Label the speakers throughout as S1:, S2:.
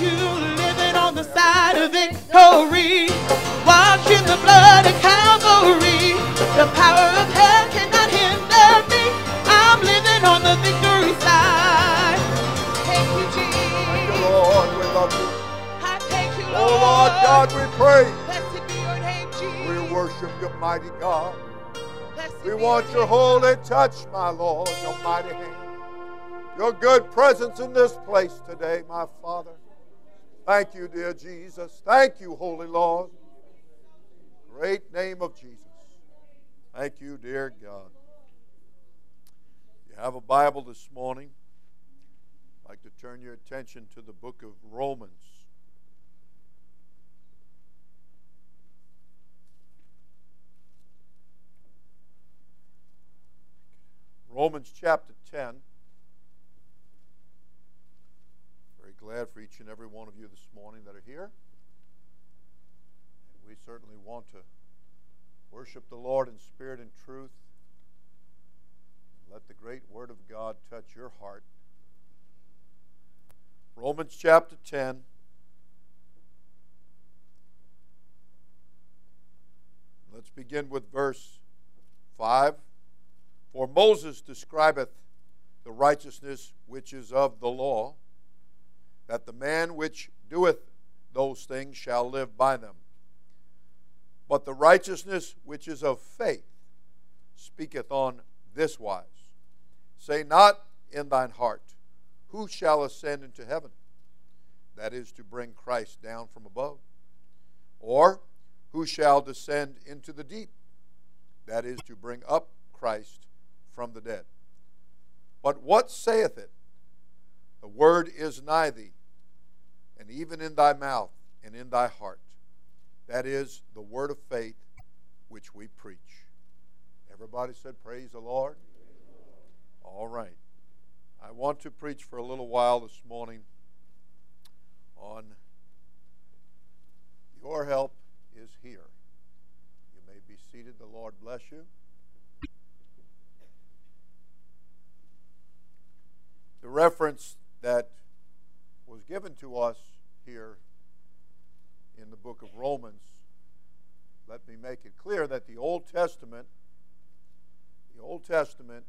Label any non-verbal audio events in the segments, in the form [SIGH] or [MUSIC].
S1: you living on the side of victory. In the blood of Calvary. The power of hell cannot hinder me. I'm living on the victory side. Thank you, Jesus.
S2: Thank you, Lord. We love you.
S1: I thank you,
S2: Oh, Lord God, we pray.
S1: Blessed be your name, Jesus.
S2: We worship your mighty God.
S1: Blessed
S2: We want
S1: your
S2: your holy touch, my Lord, your mighty hand. Your good presence in this place today, my Father. Thank you, dear Jesus. Thank you, Holy Lord. Great name of Jesus. Thank you, dear God. You have a Bible this morning. I'd like to turn your attention to the book of Romans. Romans chapter 10. Very glad for each and every one of you this morning that are here. And we certainly want to worship the Lord in spirit and truth. Let the great Word of God touch your heart. Romans chapter 10. Let's begin with verse 5. For Moses describeth the righteousness which is of the law, that the man which doeth those things shall live by them. But the righteousness which is of faith speaketh on this wise Say not in thine heart, Who shall ascend into heaven? That is to bring Christ down from above. Or, Who shall descend into the deep? That is to bring up Christ from the dead. But what saith it? The word is nigh thee, and even in thy mouth and in thy heart. That is the word of faith which we preach. Everybody said, Praise the Lord. All right. I want to preach for a little while this morning on Your Help is Here. You may be seated. The Lord bless you. The reference that was given to us here in the book of Romans, let me make it clear that the Old Testament, the Old Testament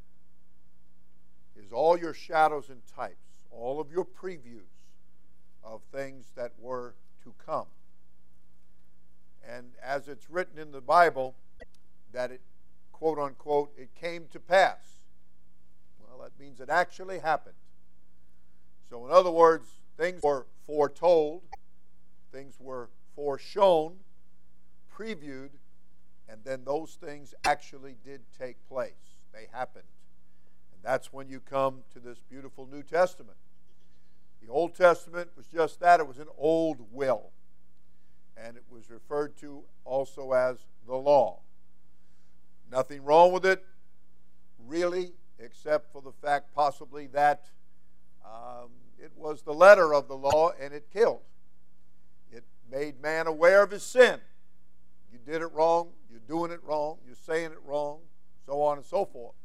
S2: is all your shadows and types, all of your previews of things that were to come. And as it's written in the Bible, that it, quote unquote, it came to pass. Well, that means it actually happened. So, in other words, things were foretold, things were foreshown, previewed, and then those things actually did take place. They happened. And that's when you come to this beautiful New Testament. The Old Testament was just that it was an old will. And it was referred to also as the law. Nothing wrong with it, really, except for the fact possibly that um, it was the letter of the law and it killed. It made man aware of his sin. You did it wrong, you're doing it wrong, you're saying it wrong, so on and so forth.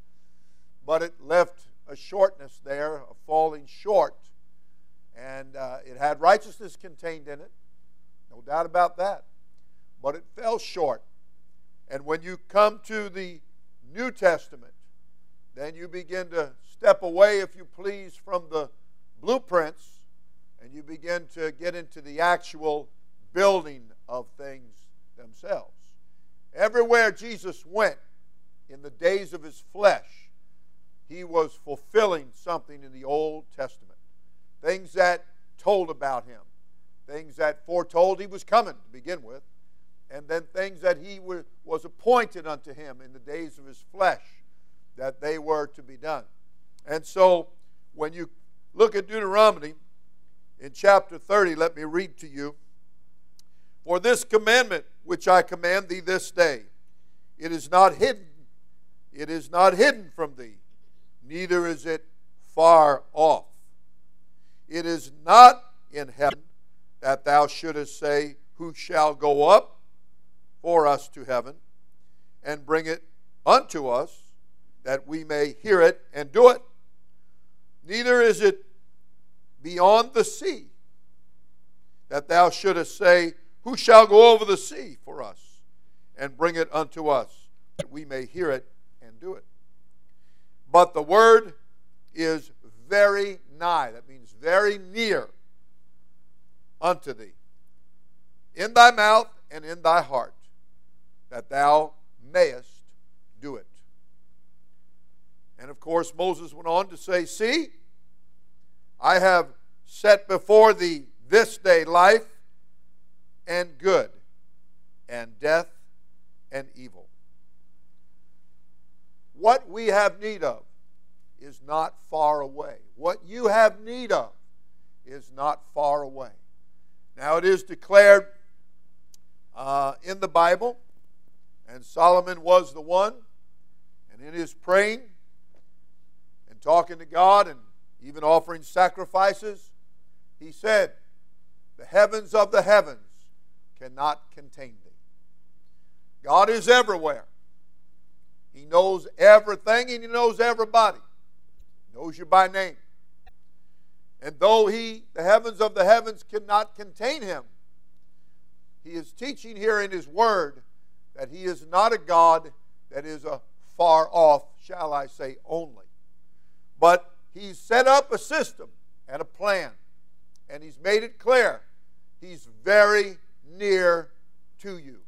S2: But it left a shortness there, a falling short. And uh, it had righteousness contained in it, no doubt about that. But it fell short. And when you come to the New Testament, then you begin to step away, if you please, from the blueprints and you begin to get into the actual building of things themselves. Everywhere Jesus went in the days of his flesh, he was fulfilling something in the Old Testament. Things that told about him, things that foretold he was coming to begin with, and then things that he was appointed unto him in the days of his flesh that they were to be done. And so when you look at Deuteronomy in chapter 30, let me read to you. For this commandment which I command thee this day, it is not hidden, it is not hidden from thee, neither is it far off. It is not in heaven that thou shouldest say, Who shall go up for us to heaven and bring it unto us, that we may hear it and do it? Neither is it beyond the sea that thou shouldest say, Who shall go over the sea for us and bring it unto us, that we may hear it and do it? But the word is very nigh. That means very near unto thee, in thy mouth and in thy heart, that thou mayest do it. And of course, Moses went on to say, See, I have set before thee this day life and good, and death and evil. What we have need of is not far away. What you have need of is not far away. Now, it is declared uh, in the Bible, and Solomon was the one, and in his praying and talking to God and even offering sacrifices, he said, The heavens of the heavens cannot contain thee. God is everywhere. He knows everything and He knows everybody. He knows you by name. And though He, the heavens of the heavens, cannot contain Him, He is teaching here in His Word that He is not a God that is a far off, shall I say, only. But He's set up a system and a plan, and He's made it clear He's very near to you.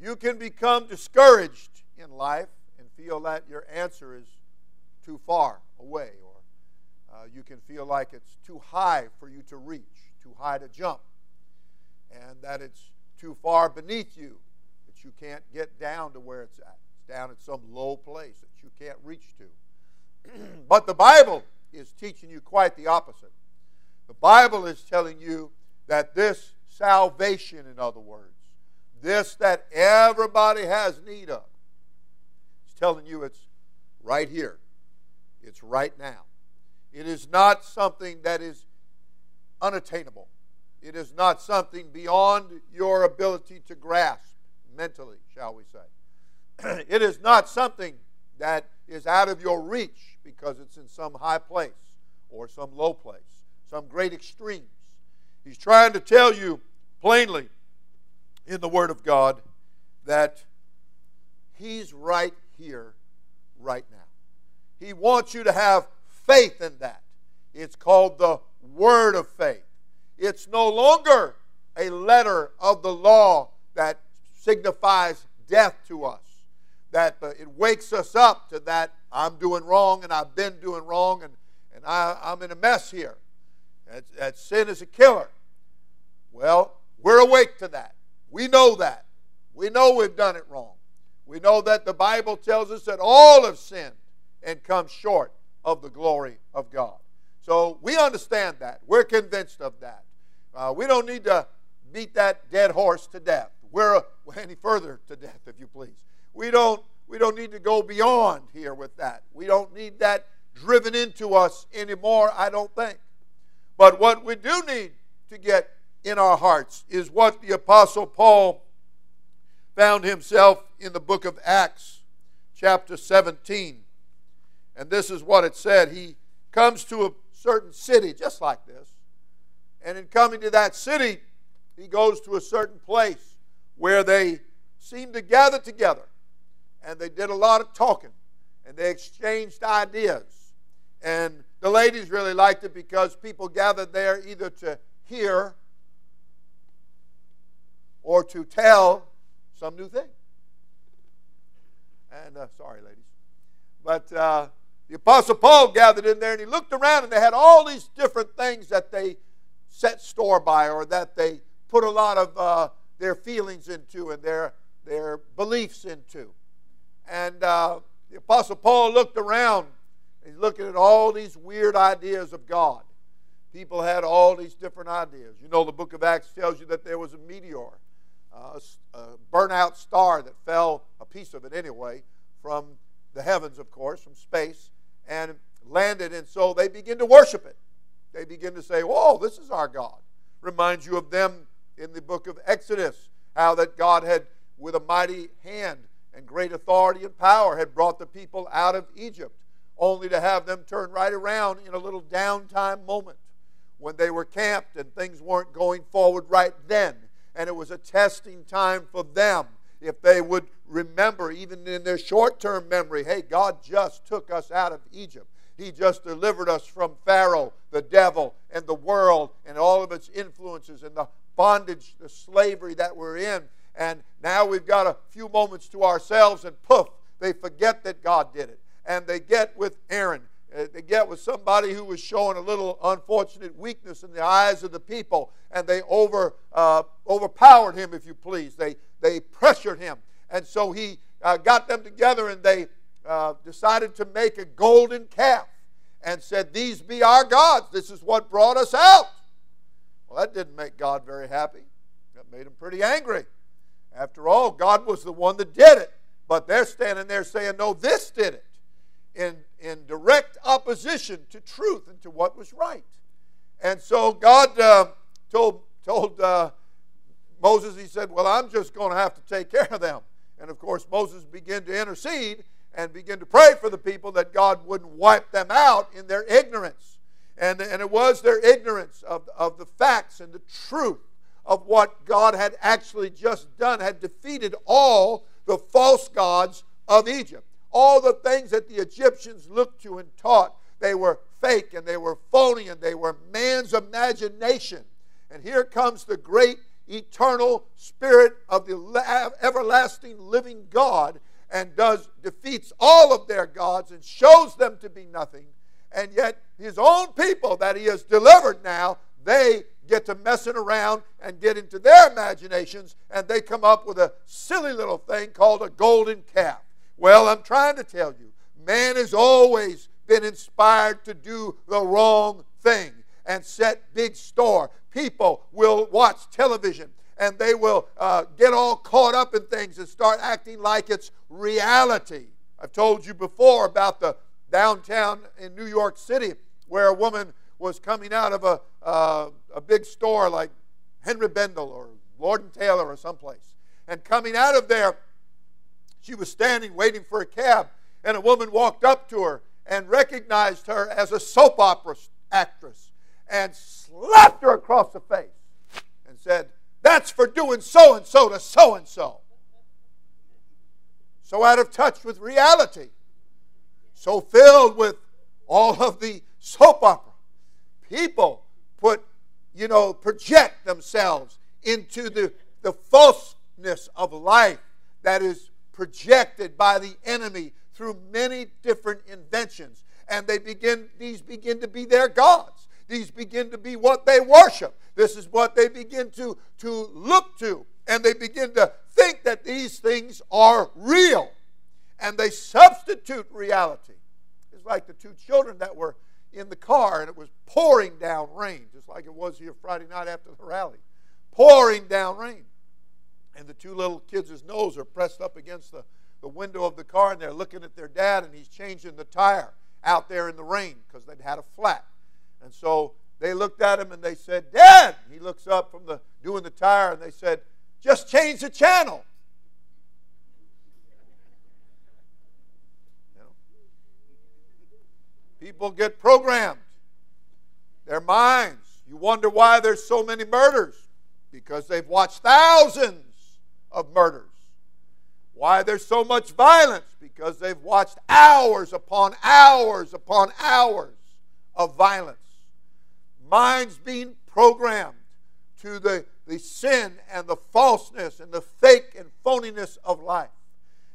S2: You can become discouraged in life and feel that your answer is too far away, or uh, you can feel like it's too high for you to reach, too high to jump, and that it's too far beneath you that you can't get down to where it's at. It's down at some low place that you can't reach to. [CLEARS THROAT] but the Bible is teaching you quite the opposite. The Bible is telling you that this salvation, in other words, this that everybody has need of, it's telling you it's right here. It's right now. It is not something that is unattainable. It is not something beyond your ability to grasp mentally, shall we say. [CLEARS THROAT] it is not something that is out of your reach because it's in some high place or some low place, some great extremes. He's trying to tell you plainly in the Word of God that He's right here, right now. He wants you to have faith in that. It's called the Word of faith. It's no longer a letter of the law that signifies death to us, that uh, it wakes us up to that I'm doing wrong and I've been doing wrong and, and I, I'm in a mess here. That, that sin is a killer. Well, we're awake to that. We know that. We know we've done it wrong. We know that the Bible tells us that all have sinned and come short of the glory of God. So we understand that. We're convinced of that. Uh, we don't need to beat that dead horse to death. We're [LAUGHS] any further to death, if you please. We don't. We don't need to go beyond here with that. We don't need that driven into us anymore. I don't think. But what we do need to get in our hearts is what the Apostle Paul found himself in the book of Acts, chapter 17. And this is what it said. He comes to a certain city, just like this. And in coming to that city, he goes to a certain place where they seem to gather together. And they did a lot of talking. And they exchanged ideas. And the ladies really liked it because people gathered there either to hear or to tell some new thing. And uh, sorry, ladies. But uh, the Apostle Paul gathered in there and he looked around and they had all these different things that they set store by or that they put a lot of uh, their feelings into and their, their beliefs into. And uh, the Apostle Paul looked around. He's looking at all these weird ideas of God. People had all these different ideas. You know, the book of Acts tells you that there was a meteor uh, a, burnout star that fell, a piece of it anyway, from the heavens, of course, from space, and landed. And so they begin to worship it. They begin to say, Whoa, this is our God. Reminds you of them in the book of Exodus, how that God had, with a mighty hand and great authority and power, had brought the people out of Egypt, only to have them turn right around in a little downtime moment. when they were camped and things weren't going forward right then. And it was a testing time for them if they would remember, even in their short term memory, hey, God just took us out of Egypt. He just delivered us from Pharaoh, the devil, and the world, and all of its influences, and the bondage, the slavery that we're in. And now we've got a few moments to ourselves, and poof, they forget that God did it. And they get with Aaron. Uh, they get with somebody who was showing a little unfortunate weakness in the eyes of the people, and they over, uh, overpowered him, if you please. They, they pressured him. And so he uh, got them together and they uh, decided to make a golden calf and said, These be our gods. This is what brought us out. Well, that didn't make God very happy. That made him pretty angry. After all, God was the one that did it. But they're standing there saying, No, this did it. In, in direct opposition to truth and to what was right. And so God uh, told, told uh, Moses, He said, Well, I'm just going to have to take care of them. And of course, Moses began to intercede and begin to pray for the people that God wouldn't wipe them out in their ignorance. And, and it was their ignorance of, of the facts and the truth of what God had actually just done, had defeated all the false gods of Egypt. All the things that the Egyptians looked to and taught, they were fake and they were phony and they were man's imagination. And here comes the great eternal spirit of the everlasting living God and does defeats all of their gods and shows them to be nothing. And yet his own people that he has delivered now, they get to messing around and get into their imaginations and they come up with a silly little thing called a golden calf. Well, I'm trying to tell you, man has always been inspired to do the wrong thing and set big store. People will watch television and they will uh, get all caught up in things and start acting like it's reality. I've told you before about the downtown in New York City where a woman was coming out of a, uh, a big store like Henri Bendel or Lord and Taylor or someplace. And coming out of there, she was standing waiting for a cab, and a woman walked up to her and recognized her as a soap opera actress and slapped her across the face and said, that's for doing so and so to so and so. So out of touch with reality. So filled with all of the soap opera. People put, you know, project themselves into the, the falseness of life that is projected by the enemy through many different inventions. And they begin, these begin to be their gods. These begin to be what they worship. This is what they begin to, to look to. And they begin to think that these things are real. And they substitute reality. It's like the two children that were in the car and it was pouring down rain, just like it was here Friday night after the rally. Pouring down rain. And the two little kids' nose are pressed up against the, the window of the car and they're looking at their dad and he's changing the tire out there in the rain because they'd had a flat. And so they looked at him and they said, Dad! He looks up from the doing the tire and they said, just change the channel. You know, people get programmed. Their minds. You wonder why there's so many murders. Because they've watched thousands of murders. Why there's so much violence? Because they've watched hours upon hours upon hours of violence minds being programmed to the, the sin and the falseness and the fake and phoniness of life.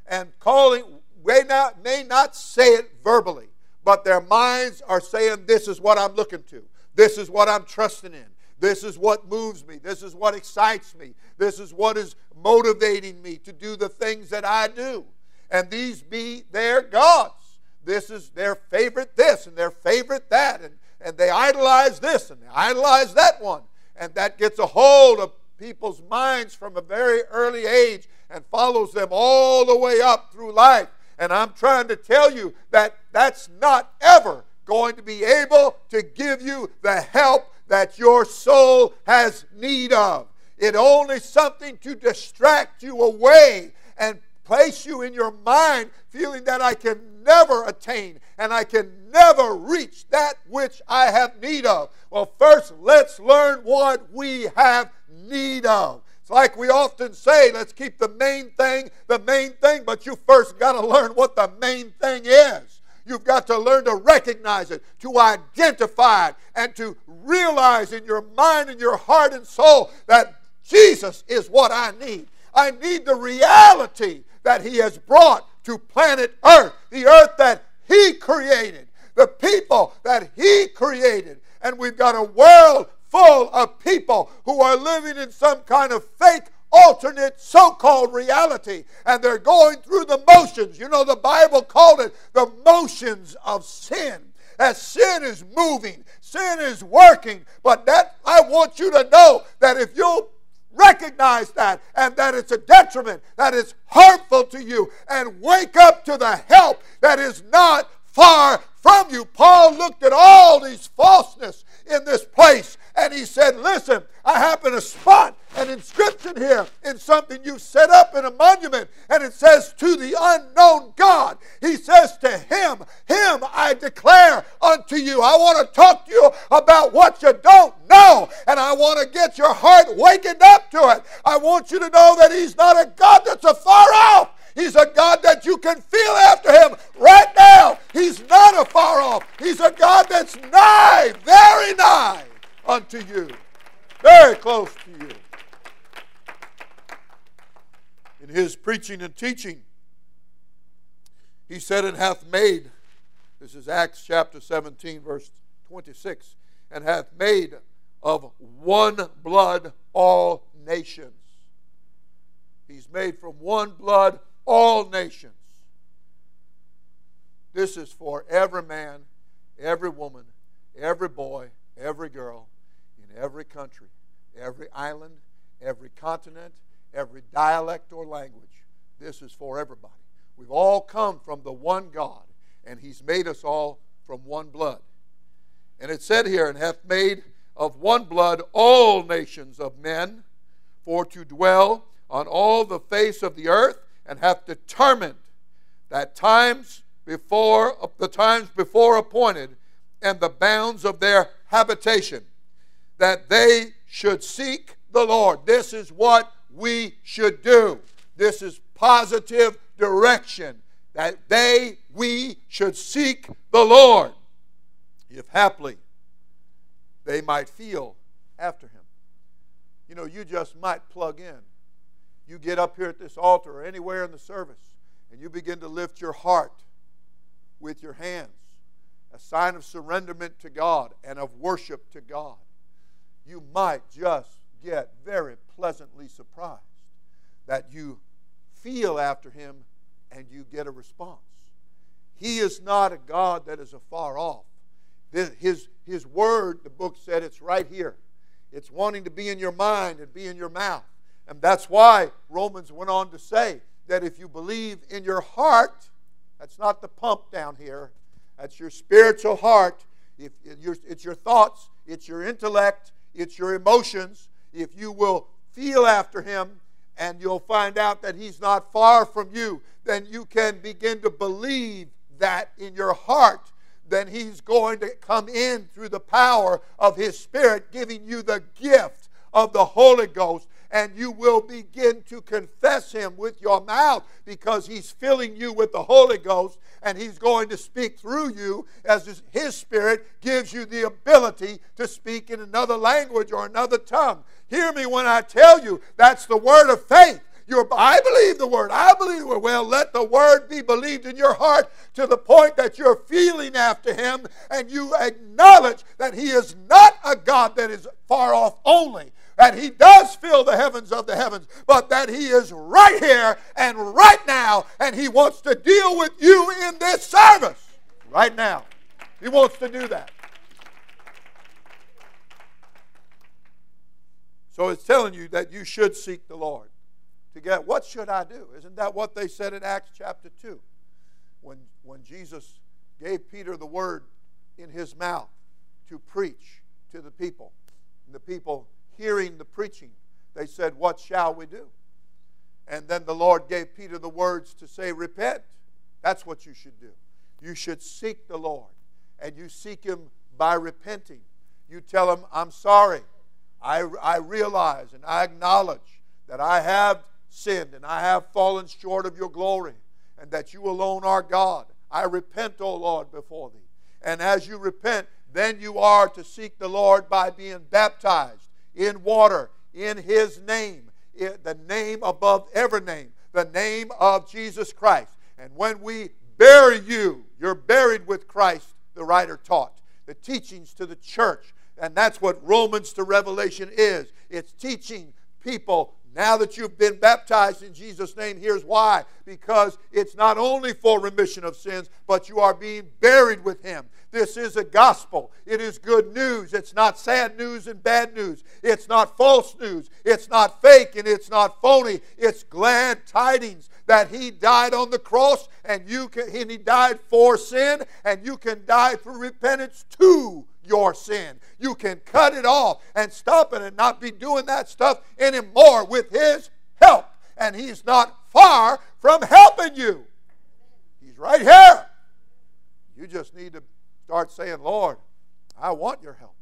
S2: And calling, may not, may not say it verbally, but their minds are saying, This is what I'm looking to. This is what I'm trusting in. This is what moves me. This is what excites me. This is what is motivating me to do the things that I do. And these be their gods. This is their favorite this and their favorite that. And and they idolize this and they idolize that one. And that gets a hold of people's minds from a very early age and follows them all the way up through life. And I'm trying to tell you that that's not ever going to be able to give you the help that your soul has need of. It only something to distract you away and place you in your mind feeling that I can never attain and I can never reach that which I have need of. Well, first, let's learn what we have need of. It's like we often say, let's keep the main thing the main thing, but you first got to learn what the main thing is. You've got to learn to recognize it, to identify it, and to realize in your mind and your heart and soul that Jesus is what I need. I need the reality that He has brought to planet Earth, the earth that He created, the people that He created. And we've got a world full of people who are living in some kind of fake alternate so called reality. And they're going through the motions. You know, the Bible called it the motions of sin. As sin is moving, sin is working. But that I want you to know that if you'll recognize that and that it's a detriment, that it's harmful to you, and wake up to the help that is not far from you. Paul looked at all these falseness in this place and he said, Listen, I happen to spot an inscription here in something you set up in a monument, and it says, To the unknown God. He says to him, Him I declare unto you. I want to talk to you about what you don't know, and I want to get your heart wakened up to it. I want you to know that He's not a God that's afar off. He's a God that you can feel after him right now. He's not afar off. He's a God that's nigh, very nigh unto you, very close to you. In his preaching and teaching, he said, and hath made, this is Acts chapter 17, verse 26, and hath made of one blood all nations. He's made from one blood all nations. This is for every man, every woman, every boy, every girl, every country, every island, every continent, every dialect or language. This is for everybody. We've all come from the one God, and He's made us all from one blood. And it said here, and hath made of one blood all nations of men for to dwell on all the face of the earth, and hath determined that times before the times before appointed and the bounds of their habitation that they should seek the Lord. This is what we should do. This is positive direction that they, we should seek the Lord, if haply they might feel after him. You know, you just might plug in. You get up here at this altar or anywhere in the service, and you begin to lift your heart with your hands, a sign of surrenderment to God and of worship to God you might just get very pleasantly surprised that you feel after him and you get a response. He is not a God that is afar off. His, his word, the book said, it's right here. It's wanting to be in your mind and be in your mouth. And that's why Romans went on to say that if you believe in your heart, that's not the pump down here, that's your spiritual heart. If it's your thoughts, it's your intellect, it's your emotions. If you will feel after Him and you'll find out that He's not far from you, then you can begin to believe that in your heart. Then He's going to come in through the power of His Spirit, giving you the gift of the Holy Ghost and you will begin to confess him with your mouth because he's filling you with the Holy Ghost and he's going to speak through you as his spirit gives you the ability to speak in another language or another tongue. Hear me when I tell you that's the word of faith. I believe the word. I believe the word. Well, let the word be believed in your heart to the point that you're feeling after him and you acknowledge that he is not a God that is far off only, that He does fill the heavens of the heavens, but that He is right here and right now, and He wants to deal with you in this service right now. He wants to do that. So it's telling you that you should seek the Lord to get what should I do? Isn't that what they said in Acts chapter 2? When, when Jesus gave Peter the word in his mouth to preach to the people. And the people hearing the preaching, they said, What shall we do? And then the Lord gave Peter the words to say, Repent. That's what you should do. You should seek the Lord, and you seek Him by repenting. You tell Him, I'm sorry. I, I realize and I acknowledge that I have sinned and I have fallen short of your glory, and that you alone are God. I repent, O Lord, before thee. And as you repent, then you are to seek the Lord by being baptized in water in His name, the name above every name, the name of Jesus Christ. And when we bury you, you're buried with Christ, the writer taught. The teachings to the church. And that's what Romans to Revelation is it's teaching people now that you've been baptized in Jesus' name, here's why. Because it's not only for remission of sins, but you are being buried with Him. This is a gospel. It is good news. It's not sad news and bad news. It's not false news. It's not fake and it's not phony. It's glad tidings that He died on the cross and you can, and He died for sin, and you can die through repentance too your sin. You can cut it off and stop it and not be doing that stuff anymore with His help. And He's not far from helping you, He's right here. You just need to start saying, Lord, I want your help.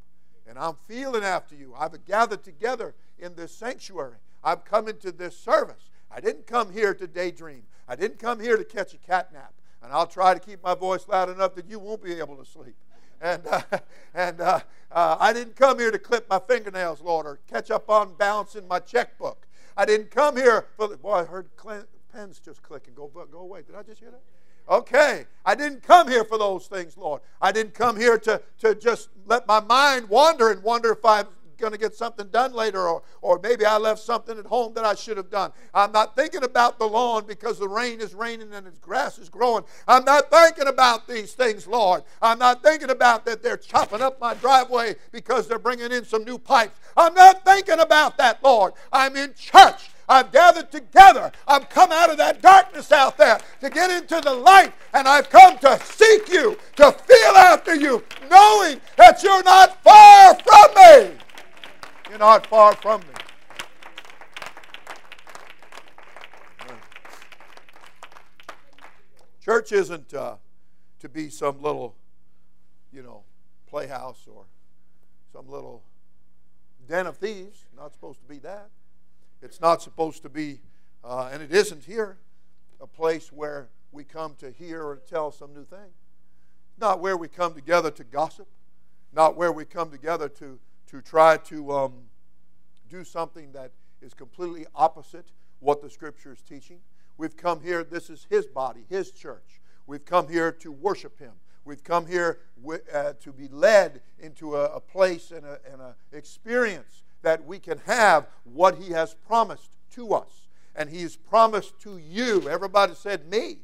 S2: And I'm feeling after you. I've gathered together in this sanctuary. I've come into this service. I didn't come here to daydream. I didn't come here to catch a cat nap. And I'll try to keep my voice loud enough that you won't be able to sleep. And, uh, [LAUGHS] and uh, uh, I didn't come here to clip my fingernails, Lord, or catch up on balance in my checkbook. I didn't come here for the, boy, I heard pens just clicking. Go, go away. Did I just hear that? Okay. I didn't come here for those things, Lord. I didn't come here to, to just let my mind wander and wonder if I'm going to get something done later, or, or maybe I left something at home that I should have done. I'm not thinking about the lawn because the rain is raining and the grass is growing. I'm not thinking about these things, Lord. I'm not thinking about that they're chopping up my driveway because they're bringing in some new pipes. I'm not thinking about that, Lord. I'm in church. I've gathered together. I've come out of that darkness out there to get into the light, and I've come to seek you, to feel after you, knowing that you're not far from me. You're not far from me. Church isn't uh, to be some little, you know, playhouse or some little den of thieves. Not supposed to be that. It's not supposed to be, uh, and it isn't here, a place where we come to hear or tell some new thing. Not where we come together to gossip. Not where we come together to to try to um, do something that is completely opposite what the Scripture is teaching. We've come here, this is His body, His church. We've come here to worship Him. We've come here uh, to be led into a, a place and an experience that we can have what He has promised to us. And He has promised to you, everybody said, me.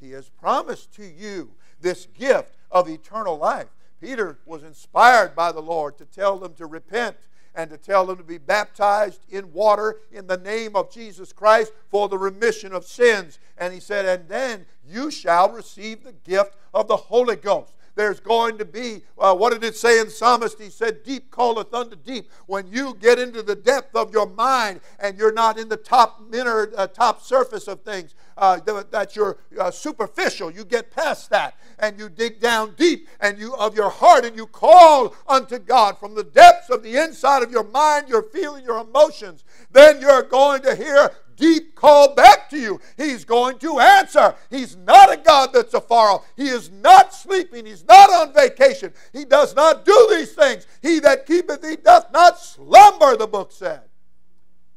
S2: He has promised to you this gift of eternal life. Peter was inspired by the Lord to tell them to repent and to tell them to be baptized in water in the name of Jesus Christ for the remission of sins. And he said, And then you shall receive the gift of the Holy Ghost there's going to be, uh, what did it say in Psalmist? He said, Deep calleth unto deep. When you get into the depth of your mind and you're not in the top inner, uh, top surface of things, uh, that you're uh, superficial, you get past that and you dig down deep and you of your heart and you call unto God from the depths of the inside of your mind, your feeling, your emotions, then you're going to hear deep call back to you. He's going to answer. He's not a God that's afar off. He is not sleeping. He's not on vacation. He does not do these things. He that keepeth thee doth not slumber, the book said.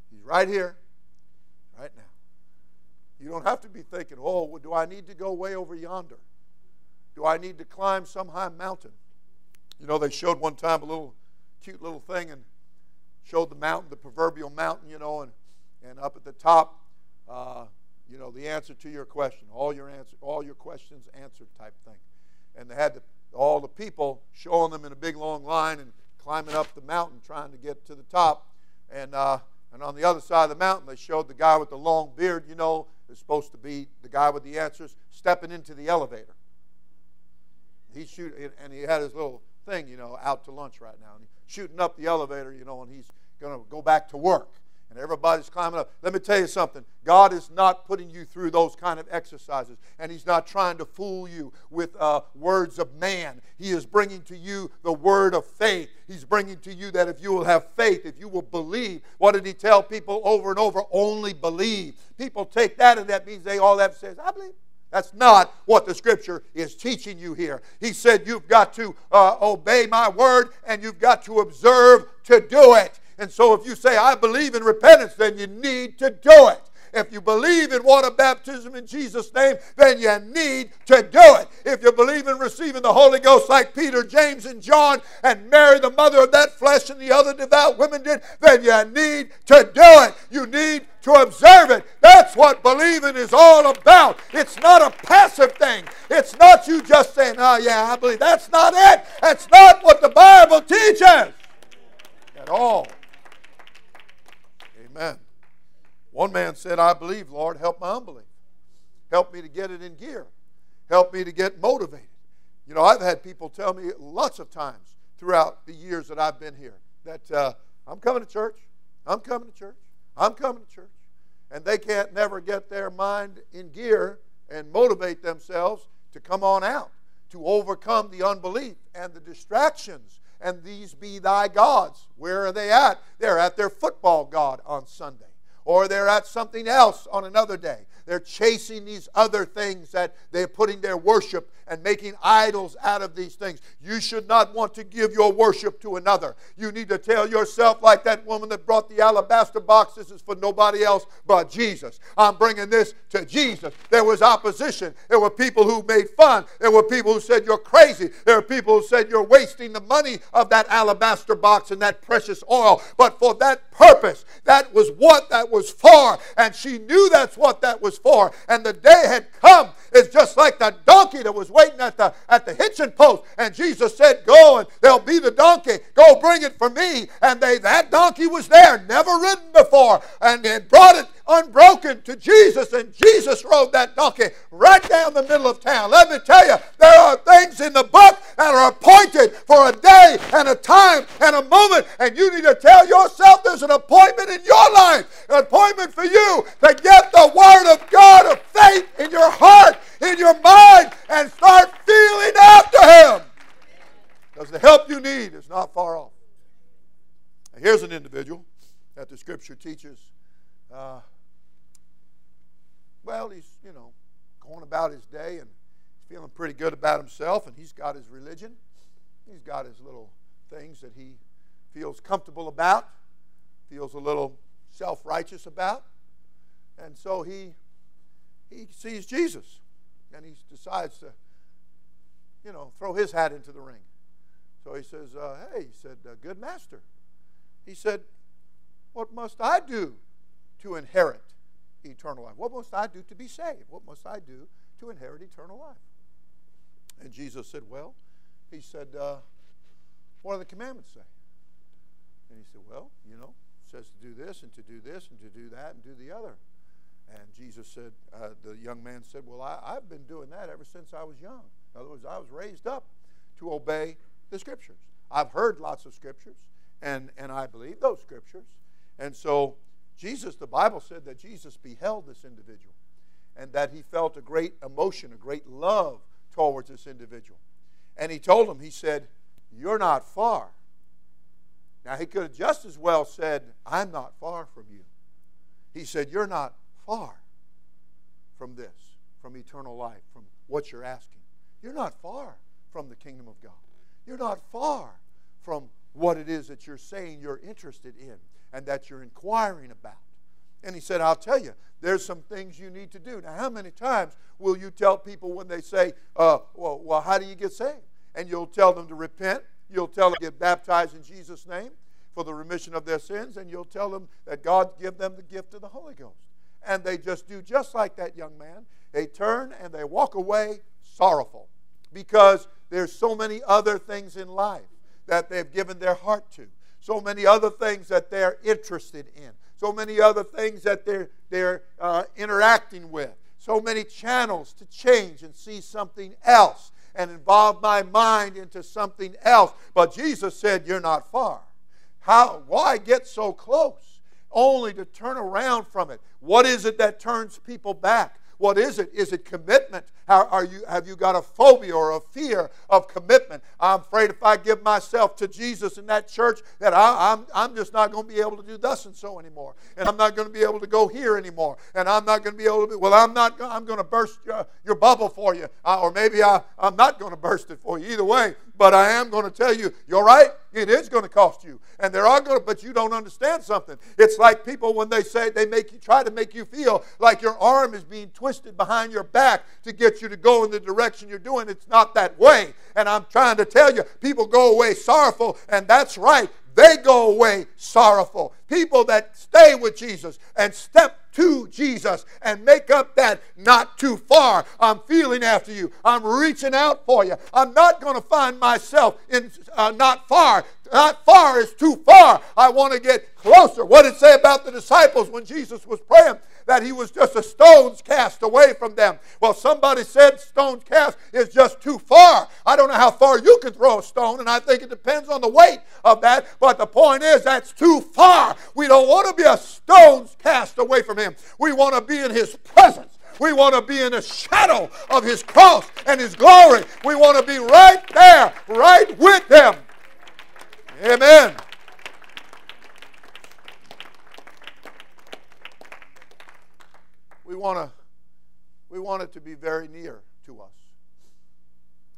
S2: He's right here, right now. You don't have to be thinking, oh, do I need to go way over yonder? Do I need to climb some high mountain? You know, they showed one time a little cute little thing and showed the mountain, the proverbial mountain, you know, and and up at the top, uh, you know, the answer to your question, all your answer, all your questions answered type thing. And they had the, all the people showing them in a big long line and climbing up the mountain trying to get to the top. And uh, and on the other side of the mountain, they showed the guy with the long beard, you know, is supposed to be the guy with the answers, stepping into the elevator. He's shooting, and he had his little thing, you know, out to lunch right now. And he's shooting up the elevator, you know, and he's going to go back to work and everybody's climbing up. Let me tell you something. God is not putting you through those kind of exercises, and He's not trying to fool you with uh, words of man. He is bringing to you the word of faith. He's bringing to you that if you will have faith, if you will believe, what did He tell people over and over? Only believe. People take that, and that means they all have to say I believe. That's not what the scripture is teaching you here. He said you've got to uh, obey my word and you've got to observe to do it. And so if you say, I believe in repentance, then you need to do it. If you believe in water baptism in Jesus' name, then you need to do it. If you believe in receiving the Holy Ghost like Peter, James, and John, and Mary, the mother of that flesh, and the other devout women did, then you need to do it. You need to observe it. That's what believing is all about. It's not a passive thing. It's not you just saying, oh, yeah, I believe. That's not it. That's not what the Bible teaches at all. Amen. One man said, I believe, Lord, help my unbelief. Help me to get it in gear. Help me to get motivated. You know, I've had people tell me lots of times throughout the years that I've been here that uh, I'm coming to church. I'm coming to church. I'm coming to church. And they can't never get their mind in gear and motivate themselves to come on out, to overcome the unbelief and the distractions. And these be thy gods. Where are they at? They're at their football god on Sunday or they're at something else on another day. They're chasing these other things that they're putting their worship and making idols out of these things. You should not want to give your worship to another. You need to tell yourself, like that woman that brought the alabaster box, this is for nobody else but Jesus. I'm bringing this to Jesus. There was opposition. There were people who made fun. There were people who said, You're crazy. There were people who said, You're wasting the money of that alabaster box and that precious oil. But for that purpose, that was what that was for. And she knew that's what that was for. And the day had come. It's just like the donkey that was waiting at the, at the hitching post. And Jesus said, Go and there'll be the donkey. Go bring it for me. And they that donkey was there, never ridden before. And they brought it unbroken to Jesus. And Jesus rode that donkey right down the middle of town. Let me tell you, there are things in the book that are appointed for a day and a time and a moment. And you need to tell yourself there's an appointment in your life, an appointment for you to get the Word of God of faith in your heart, in your mind, and start feeling after Him. Because the help you need is not far off. Now, here's an individual that the Scripture teaches. Uh, well, he's, you know, going about his day and he's feeling pretty good about himself, and he's got his religion. He's got his little things that he feels comfortable about, feels a little self righteous about. And so he, he sees Jesus and he decides to, you know, throw his hat into the ring. So he says, uh, Hey, he said, uh, Good master. He said, What must I do to inherit eternal life? What must I do to be saved? What must I do to inherit eternal life? And Jesus said, Well, he said, uh, What do the commandments say? And he said, Well, you know, says to do this and to do this and to do that and do the other. And Jesus said, uh, the young man said, Well, I, have been doing that ever since I was young. In other words, I was raised up to obey the scriptures. I've heard lots of scriptures, and, and I believe those scriptures. And so, Jesus, the Bible said that Jesus beheld this individual and that he felt a great emotion, a great love towards this individual. And he told him, He said, You're not far. Now, he could have just as well said, I'm not far from you. He said, You're not far from this, from eternal life, from what you're asking. You're not far from the kingdom of God. You're not far from what it is that you're saying you're interested in and that you're inquiring about. And he said, I'll tell you, there's some things you need to do. Now, how many times will you tell people when they say, uh, well, well, how do you get saved? And you'll tell them to repent. You'll tell them to get baptized in Jesus' name for the remission of their sins. And you'll tell them that God give them the gift of the Holy Ghost. And they just do just like that young man. They turn and they walk away sorrowful because there's so many other things in life that they've given their heart to so many other things that they're interested in, so many other things that they're, they're uh, interacting with, so many channels to change and see something else and involve my mind into something else. But Jesus said, You're not far. How, why get so close? only to turn around from it. What is it that turns people back? What is it? Is it commitment? How, are you, have you got a phobia or a fear of commitment? I'm afraid if I give myself to Jesus in that church, that I, I'm, I'm just not going to be able to do thus and so anymore. And I'm not going to be able to go here anymore. And I'm not going to be able to be, well, I'm not, I'm going to burst your, your bubble for you. Uh, or maybe I, I'm not going to burst it for you. Either way, but I am going to tell you, you're right, it is going to cost you. And there are going to, but you don't understand something. It's like people when they say they make you try to make you feel like your arm is being twisted behind your back to get you to go in the direction you're doing. It's not that way. And I'm trying to tell you, people go away sorrowful, and that's right. They go away sorrowful. People that stay with Jesus and step to Jesus and make up that not too far. I'm feeling after you. I'm reaching out for you. I'm not going to find myself in uh, not far. Not far is too far. I want to get closer. What did it say about the disciples when Jesus was praying? That he was just a stone's cast away from them. Well, somebody said stone's cast is just too far. I don't know how far you can throw a stone, and I think it depends on the weight of that. But the point is, that's too far. We don't want to be a stone's cast away from him. We want to be in his presence. We want to be in the shadow of his cross and his glory. We want to be right there, right with him. Amen. We want to we want it to be very near to us.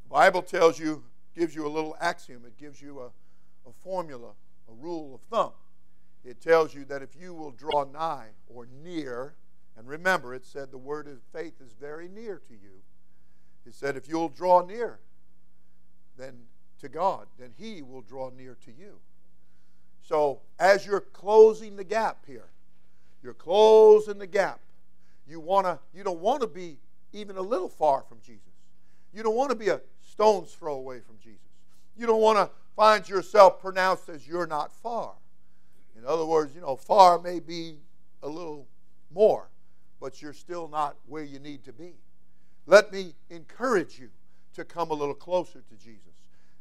S2: The Bible tells you, gives you a little axiom, it gives you a, a formula, a rule of thumb. It tells you that if you will draw nigh or near, and remember, it said the word of faith is very near to you. It said if you'll draw near, then to God, then He will draw near to you. So as you're closing the gap here, you're closing the gap. You wanna, you don't want to be even a little far from Jesus. You don't want to be a stone's throw away from Jesus. You don't want to find yourself pronounced as you're not far. In other words, you know, far may be a little more, but you're still not where you need to be. Let me encourage you to come a little closer to Jesus.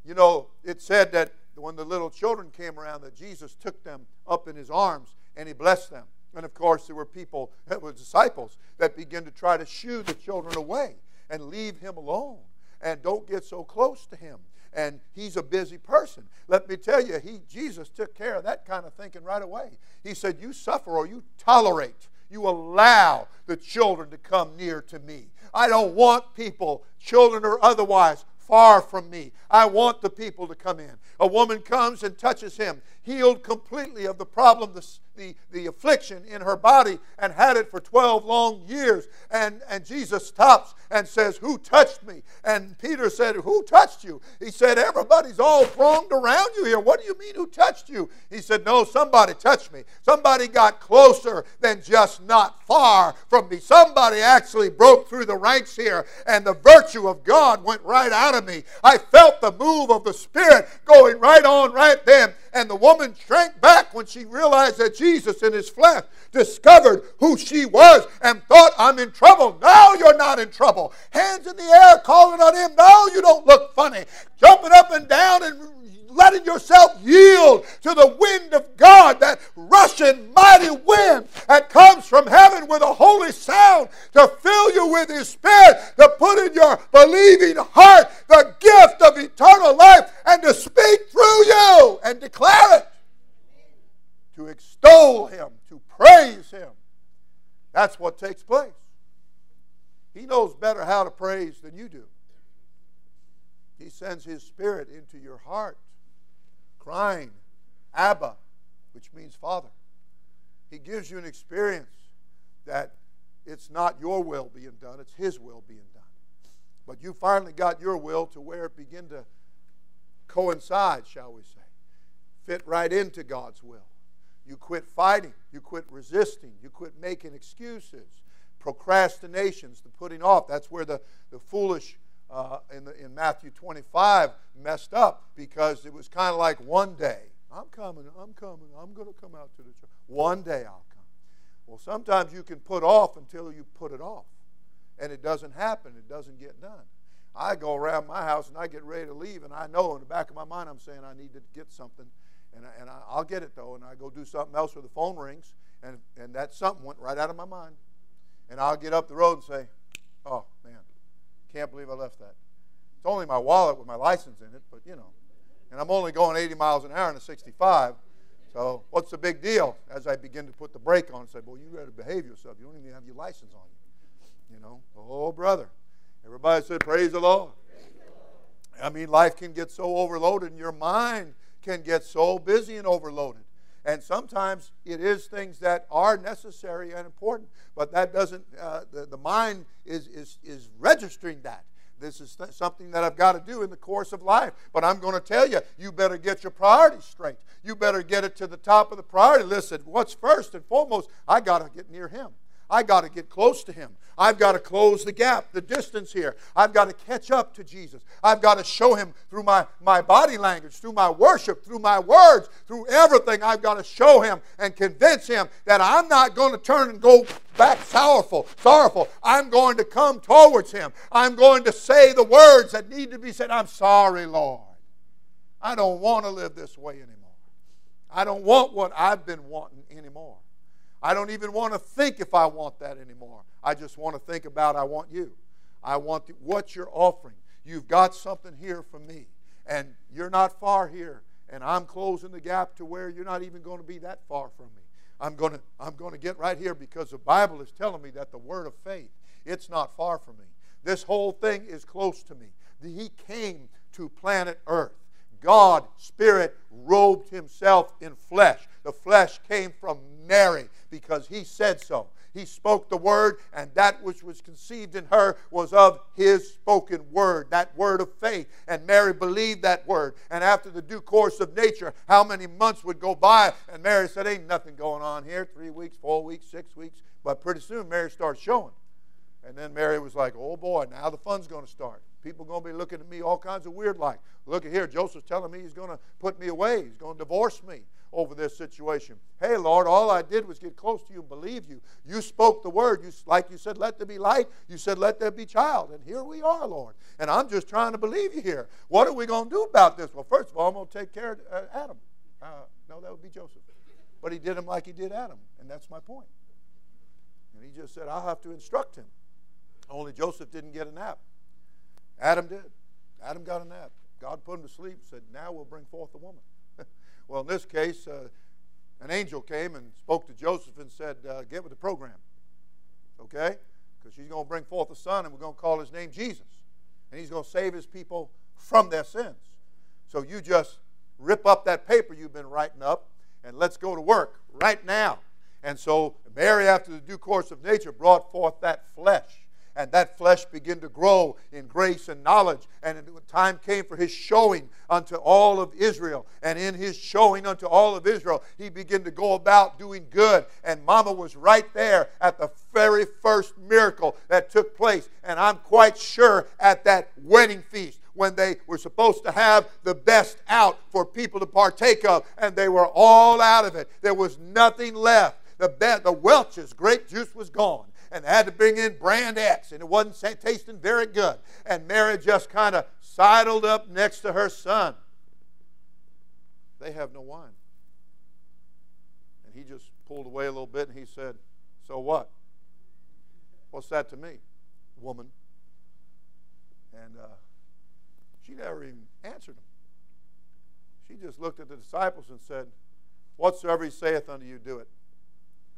S2: You know, it said that when the little children came around, that Jesus took them up in his arms and he blessed them. And of course, there were people, that were disciples, that began to try to shoo the children away and leave him alone and don't get so close to him. And he's a busy person. Let me tell you, he, Jesus took care of that kind of thinking right away. He said, You suffer or you tolerate, you allow the children to come near to me. I don't want people, children or otherwise, far from me. I want the people to come in. A woman comes and touches him, healed completely of the problem, the, the, the affliction in her body, and had it for 12 long years. And, and Jesus stops and says, Who touched me? And Peter said, Who touched you? He said, Everybody's all thronged around you here. What do you mean, who touched you? He said, No, somebody touched me. Somebody got closer than just not far from me. Somebody actually broke through the ranks here, and the virtue of God went right out of of me. I felt the move of the Spirit going right on right then. And the woman shrank back when she realized that Jesus in his flesh discovered who she was and thought, I'm in trouble. Now you're not in trouble. Hands in the air, calling on him. Now you don't look funny. Jumping up and down and letting yourself yield to the wind of God, that rushing mighty wind that comes from heaven with a holy sound to fill you with His Spirit, to put in your believing heart the gift of eternal life, and to speak through you and declare it, to extol Him, to praise Him. That's what takes place. He knows better how to praise than you do. He sends His Spirit into your heart crying, Abba, which means Father. He gives you an experience that it's not your will being done, it's His will being done. But you finally got your will to where it began to coincide, shall we say, fit right into God's will. You quit fighting, you quit resisting, you quit making excuses, procrastinations, the putting off. That's where the, the foolish uh, in, the, in Matthew 25 messed up because it was kind of like one day. I'm coming, I'm coming, I'm going to come out to the church. One day I'll come. Well, sometimes you can put off until you put it off. And it doesn't happen, it doesn't get done. I go around my house and I get ready to leave, and I know in the back of my mind I'm saying I need to get something. And, I, and I, I'll get it though, and I go do something else where the phone rings, and, and that something went right out of my mind. And I'll get up the road and say, oh, man, can't believe I left that. It's only my wallet with my license in it, but you know. And I'm only going 80 miles an hour in a 65. So what's the big deal? As I begin to put the brake on, say, well, you better behave yourself. You don't even have your license on you. You know, oh brother. Everybody said, praise the Lord. I mean, life can get so overloaded, and your mind can get so busy and overloaded. And sometimes it is things that are necessary and important, but that doesn't, uh, the, the mind is, is, is registering that. This is th- something that I've got to do in the course of life. But I'm going to tell you, you better get your priorities straight. You better get it to the top of the priority list. What's first and foremost? I got to get near Him. I got to get close to Him. I've got to close the gap, the distance here. I've got to catch up to Jesus. I've got to show Him through my, my body language, through my worship, through my words, through everything. I've got to show Him and convince Him that I'm not going to turn and go back sorrowful, sorrowful. I'm going to come towards Him. I'm going to say the words that need to be said. I'm sorry, Lord. I don't want to live this way anymore. I don't want what I've been wanting anymore. I don't even want to think if I want that anymore. I just want to think about I want you. I want the, what you're offering. You've got something here for me, and you're not far here, and I'm closing the gap to where you're not even going to be that far from me. I'm going to I'm going to get right here because the Bible is telling me that the word of faith it's not far from me. This whole thing is close to me. He came to planet Earth. God, Spirit, robed himself in flesh. The flesh came from Mary because he said so. He spoke the word, and that which was conceived in her was of his spoken word, that word of faith. And Mary believed that word. And after the due course of nature, how many months would go by? And Mary said, Ain't nothing going on here. Three weeks, four weeks, six weeks. But pretty soon, Mary starts showing. And then Mary was like, Oh boy, now the fun's going to start. People are going to be looking at me all kinds of weird like. Look at here, Joseph's telling me he's going to put me away. He's going to divorce me over this situation. Hey, Lord, all I did was get close to you and believe you. You spoke the word. You, like you said, let there be light. You said, let there be child. And here we are, Lord. And I'm just trying to believe you here. What are we going to do about this? Well, first of all, I'm going to take care of uh, Adam. Uh, no, that would be Joseph. But he did him like he did Adam. And that's my point. And he just said, I'll have to instruct him. Only Joseph didn't get a nap. Adam did. Adam got a nap. God put him to sleep, said, Now we'll bring forth a woman. Well, in this case, uh, an angel came and spoke to Joseph and said, uh, Get with the program. Okay? Because she's going to bring forth a son, and we're going to call his name Jesus. And he's going to save his people from their sins. So you just rip up that paper you've been writing up, and let's go to work right now. And so Mary, after the due course of nature, brought forth that flesh and that flesh began to grow in grace and knowledge. And time came for his showing unto all of Israel. And in his showing unto all of Israel, he began to go about doing good. And Mama was right there at the very first miracle that took place. And I'm quite sure at that wedding feast when they were supposed to have the best out for people to partake of, and they were all out of it. There was nothing left. The, be- the Welch's grape juice was gone and they had to bring in brand X, and it wasn't tasting very good. And Mary just kind of sidled up next to her son. They have no wine. And he just pulled away a little bit and he said, So what? What's that to me, woman? And uh, she never even answered him. She just looked at the disciples and said, Whatsoever he saith unto you, do it.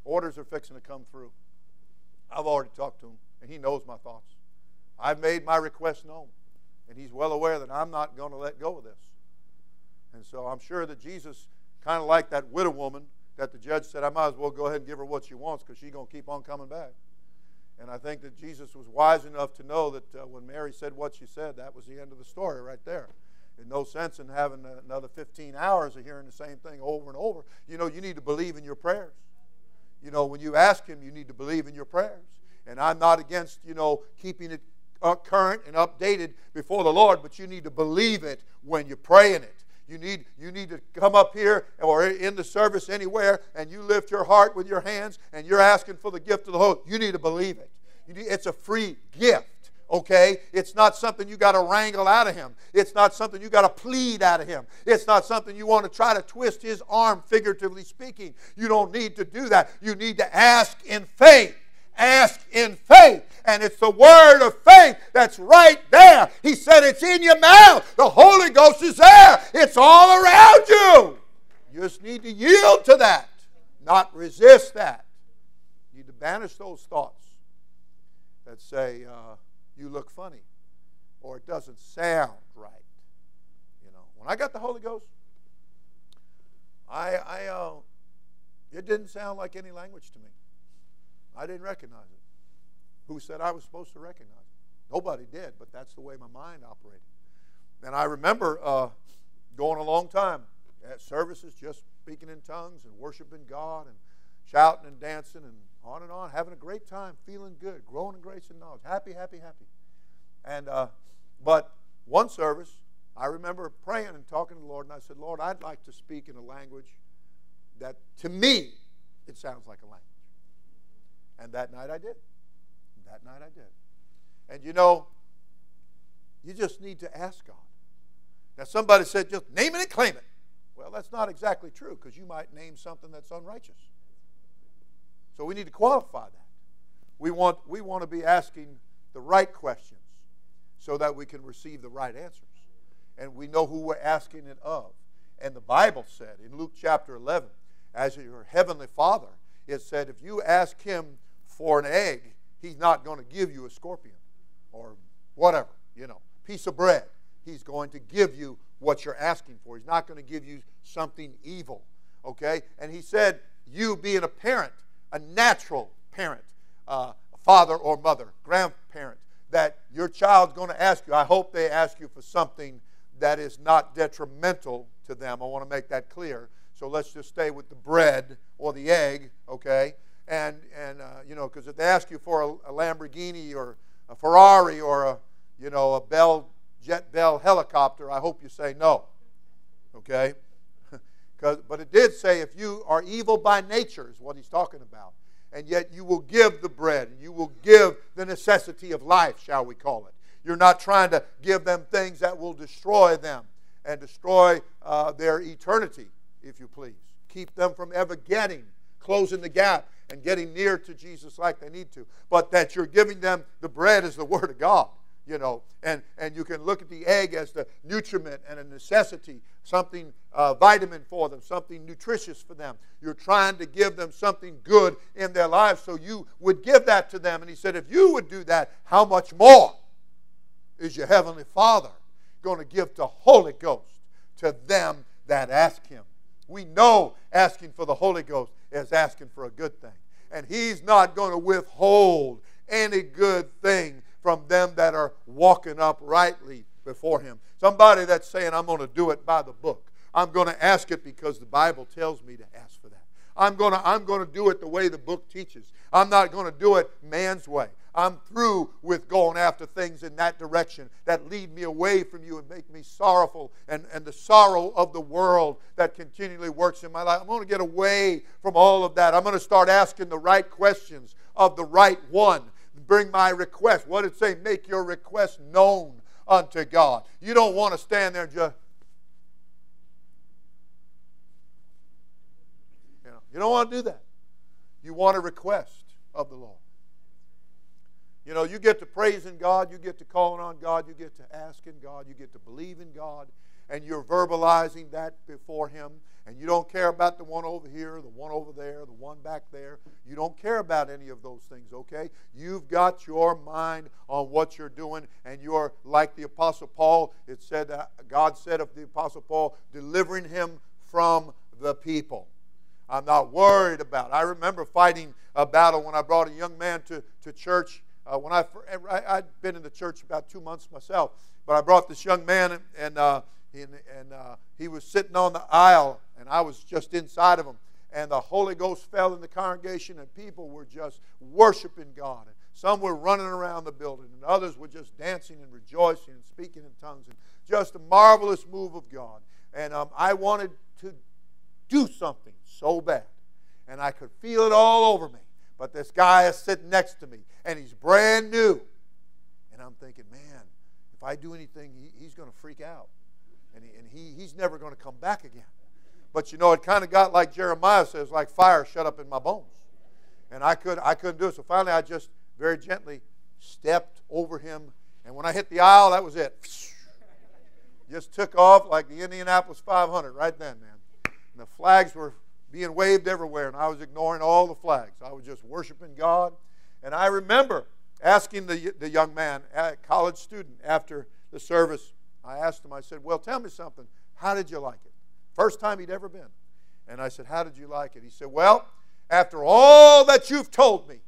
S2: Orders are fixing to come through. I've already talked to him, and he knows my thoughts. I've made my request known, and he's well aware that I'm not going to let go of this. And so I'm sure that Jesus, kind of like that widow woman that the judge said, I might as well go ahead and give her what she wants because she's going to keep on coming back. And I think that Jesus was wise enough to know that uh, when Mary said what she said, that was the end of the story right there. In no sense in having another 15 hours of hearing the same thing over and over. You know, you need to believe in your prayers. You know, when you ask Him, you need to believe in your prayers. And I'm not against, you know, keeping it uh, current and updated before the Lord, but you need to believe it when you're praying it. You need, you need to come up here or in the service anywhere and you lift your heart with your hands and you're asking for the gift of the Holy You need to believe it. Need, it's a free gift Okay? It's not something you got to wrangle out of him. It's not something you got to plead out of him. It's not something you want to try to twist his arm, figuratively speaking. You don't need to do that. You need to ask in faith. Ask in faith. And it's the word of faith that's right there. He said it's in your mouth. The Holy Ghost is there. It's all around you. You just need to yield to that, not resist that. You need to banish those thoughts that say, uh, you look funny or it doesn't sound right. You know, when I got the Holy Ghost, I, I uh, it didn't sound like any language to me. I didn't recognize it. Who said I was supposed to recognize it? Nobody did, but that's the way my mind operated. And I remember uh, going a long time at services, just speaking in tongues and worshiping God and shouting and dancing and on and on, having a great time, feeling good, growing in grace and knowledge, happy, happy, happy. And uh, but one service, I remember praying and talking to the Lord, and I said, Lord, I'd like to speak in a language that, to me, it sounds like a language. And that night I did. That night I did. And you know, you just need to ask God. Now, somebody said, just name it and claim it. Well, that's not exactly true because you might name something that's unrighteous. So we need to qualify that. We want, we want to be asking the right questions so that we can receive the right answers. And we know who we're asking it of. And the Bible said in Luke chapter 11, as your heavenly Father, it said, if you ask him for an egg, he's not going to give you a scorpion or whatever, you know, piece of bread. He's going to give you what you're asking for. He's not going to give you something evil, okay? And he said, you being a parent, a natural parent, uh, father or mother, grandparent, that your child's going to ask you. I hope they ask you for something that is not detrimental to them. I want to make that clear. So let's just stay with the bread or the egg, okay? And, and uh, you know, because if they ask you for a, a, Lamborghini or a Ferrari or a, you know, a Bell, Jet Bell helicopter, I hope you say no, okay? But it did say if you are evil by nature, is what he's talking about, and yet you will give the bread, and you will give the necessity of life, shall we call it. You're not trying to give them things that will destroy them and destroy uh, their eternity, if you please. Keep them from ever getting, closing the gap, and getting near to Jesus like they need to. But that you're giving them the bread is the Word of God you know, and, and you can look at the egg as the nutriment and a necessity, something uh, vitamin for them, something nutritious for them. You're trying to give them something good in their lives, so you would give that to them. And he said, if you would do that, how much more is your heavenly Father going to give the Holy Ghost to them that ask him? We know asking for the Holy Ghost is asking for a good thing. And he's not going to withhold any good thing from them that are walking uprightly before Him. Somebody that's saying, I'm going to do it by the book. I'm going to ask it because the Bible tells me to ask for that. I'm going to, I'm going to do it the way the book teaches. I'm not going to do it man's way. I'm through with going after things in that direction that lead me away from you and make me sorrowful and, and the sorrow of the world that continually works in my life. I'm going to get away from all of that. I'm going to start asking the right questions of the right one bring my request. What did it say? Make your request known unto God. You don't want to stand there and just. You, know, you don't want to do that. You want a request of the Lord. You know, you get to praising God, you get to calling on God, you get to asking God, you get to believe in God, and you're verbalizing that before Him, and you don't care about the one over here, the one over there, the one back there. You don't care about any of those things, okay? You've got your mind on what you're doing, and you're like the Apostle Paul. It said, uh, God said of the Apostle Paul, delivering him from the people. I'm not worried about. I remember fighting a battle when I brought a young man to, to church. Uh, when I, I, I'd been in the church about two months myself, but I brought this young man, and, and uh, and, and uh, he was sitting on the aisle, and I was just inside of him. And the Holy Ghost fell in the congregation, and people were just worshiping God. And some were running around the building, and others were just dancing and rejoicing and speaking in tongues. And just a marvelous move of God. And um, I wanted to do something so bad. And I could feel it all over me. But this guy is sitting next to me, and he's brand new. And I'm thinking, man, if I do anything, he, he's going to freak out. And, he, and he, he's never going to come back again. But you know, it kind of got like Jeremiah says, like fire shut up in my bones. And I, could, I couldn't do it. So finally, I just very gently stepped over him. And when I hit the aisle, that was it. [LAUGHS] Just took off like the Indianapolis 500 right then, man. And the flags were being waved everywhere, and I was ignoring all the flags. I was just worshiping God. And I remember asking the, the young man, a college student, after the service, I asked him, I said, Well, tell me something. How did you like it? First time he'd ever been. And I said, How did you like it? He said, Well, after all that you've told me,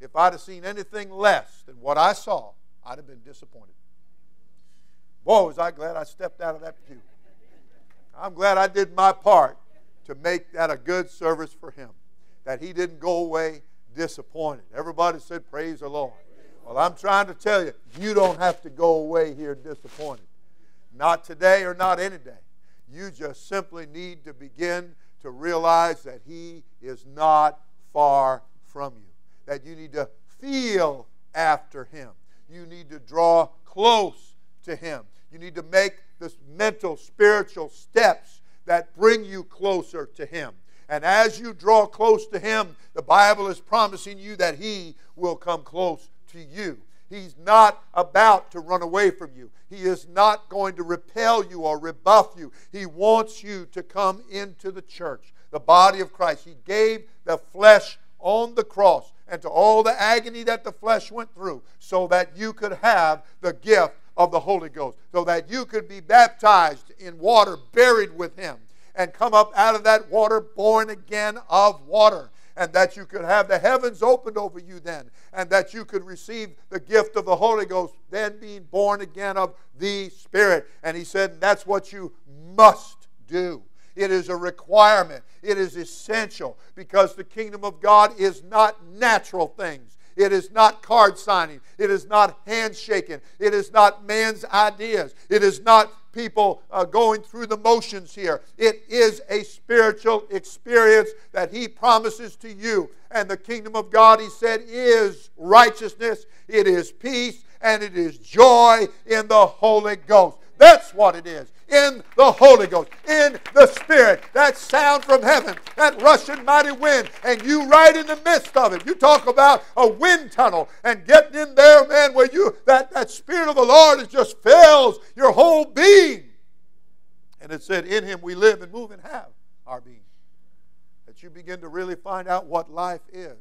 S2: if I'd have seen anything less than what I saw, I'd have been disappointed. Boy, was I glad I stepped out of that pew. I'm glad I did my part to make that a good service for him, that he didn't go away disappointed. Everybody said, Praise the Lord. Well, I'm trying to tell you, you don't have to go away here disappointed. Not today or not any day. You just simply need to begin to realize that He is not far from you, that you need to feel after Him. You need to draw close to Him. You need to make the mental, spiritual steps that bring you closer to Him. And as you draw close to Him, the Bible is promising you that He will come close to you. He's not about to run away from you. He is not going to repel you or rebuff you. He wants you to come into the church, the body of Christ. He gave the flesh on the cross and to all the agony that the flesh went through so that you could have the gift of the Holy Ghost, so that you could be baptized in water, buried with Him, and come up out of that water born again of water and that you could have the heavens opened over you then, and that you could receive the gift of the Holy Ghost, then being born again of the Spirit. And he said, that's what you must do. It is a requirement. It is essential because the kingdom of God is not natural things. It is not card signing. It is not handshaking. It is not man's ideas. It is not people uh, going through the motions here. It is a spiritual experience that He promises to you. And the kingdom of God, He said, is righteousness, it is peace, and it is joy in the Holy Ghost. What it is in the Holy Ghost, in the Spirit, that sound from heaven, that rushing mighty wind, and you right in the midst of it. You talk about a wind tunnel and getting in there, man, where you that, that Spirit of the Lord is just fills your whole being. And it said, In him we live and move and have our being. That you begin to really find out what life is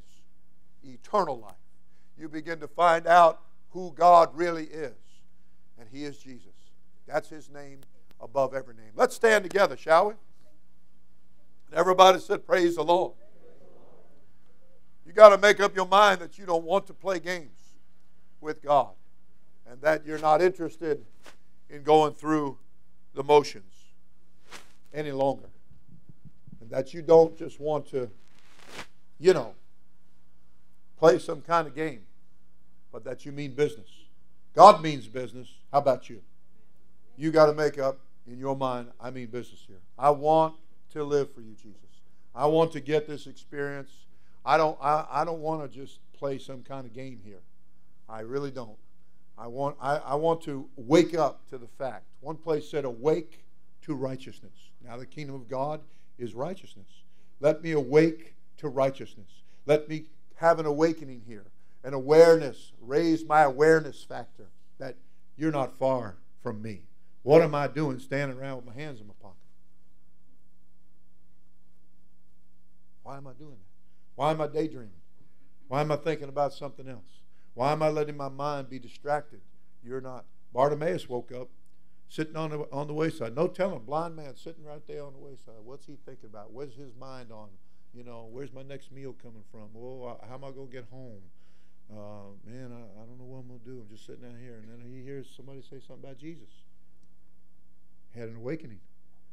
S2: eternal life. You begin to find out who God really is. And He is Jesus. That's His name above every name. Let's stand together, shall we? Everybody said, Praise the Lord. You got to make up your mind that you don't want to play games with God and that you're not interested in going through the motions any longer. And that you don't just want to, you know, play some kind of game, but that you mean business. God means business. How about you? You got to make up in your mind, I mean business here. I want to live for you, Jesus. I want to get this experience. I don't, I, I don't want to just play some kind of game here. I really don't. I want, I, I want to wake up to the fact. One place said, awake to righteousness. Now, the kingdom of God is righteousness. Let me awake to righteousness. Let me have an awakening here, an awareness, raise my awareness factor that you're not far from me. What am I doing standing around with my hands in my pocket? Why am I doing that? Why am I daydreaming? Why am I thinking about something else? Why am I letting my mind be distracted? You're not. Bartimaeus woke up sitting on the, on the wayside. No telling, blind man sitting right there on the wayside. What's he thinking about? Where's his mind on? You know, where's my next meal coming from? Well, how am I going to get home? Uh, man, I, I don't know what I'm going to do. I'm just sitting down here. And then he hears somebody say something about Jesus had an awakening.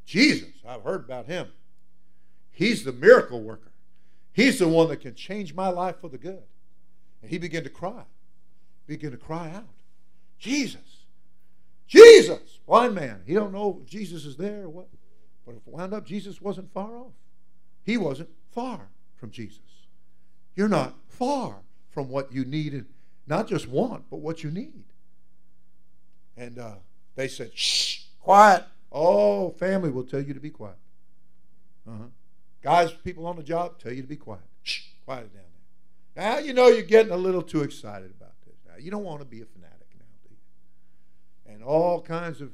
S2: Jesus, I've heard about him. He's the miracle worker. He's the one that can change my life for the good. And he began to cry. he Began to cry out. Jesus. Jesus. Blind man. He don't know if Jesus is there or what. But if it wound up, Jesus wasn't far off. He wasn't far from Jesus. You're not far from what you need, not just want, but what you need. And uh, they said, shh, quiet. Oh, family will tell you to be quiet. Uh-huh. Guys, people on the job tell you to be quiet. Shh, quiet down there. Now, you know you're getting a little too excited about this. Now, you don't want to be a fanatic now, do you? And all kinds of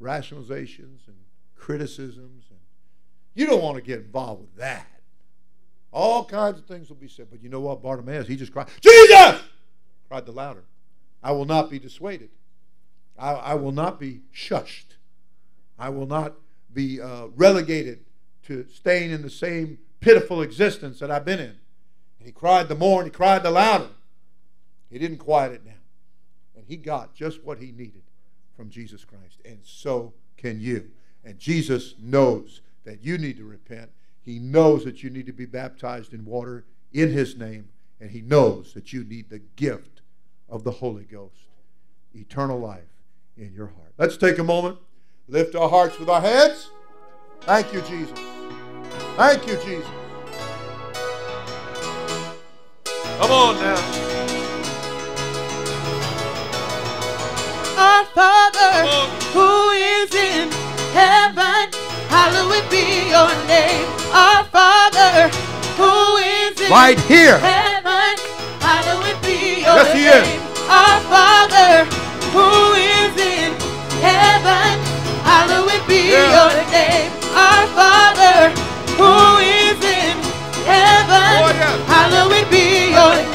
S2: rationalizations and criticisms. And you don't want to get involved with that. All kinds of things will be said. But you know what? Bartimaeus, he just cried, Jesus! Cried the louder. I will not be dissuaded. I, I will not be shushed. I will not be uh, relegated to staying in the same pitiful existence that I've been in. And he cried the more and he cried the louder. He didn't quiet it down. And he got just what he needed from Jesus Christ. And so can you. And Jesus knows that you need to repent. He knows that you need to be baptized in water in his name. And he knows that you need the gift of the Holy Ghost, eternal life in your heart. Let's take a moment, lift our hearts with our heads. Thank you, Jesus. Thank you, Jesus. Come on now.
S1: Our Father who is in heaven, hallowed be your name. Our Father who is in
S2: Right here.
S1: heaven, hallowed be your
S2: Yes, he is.
S1: Our Father who is in heaven, hallowed be
S2: yeah.
S1: your name. Our Father, who is in heaven, oh, yeah. hallowed be your name.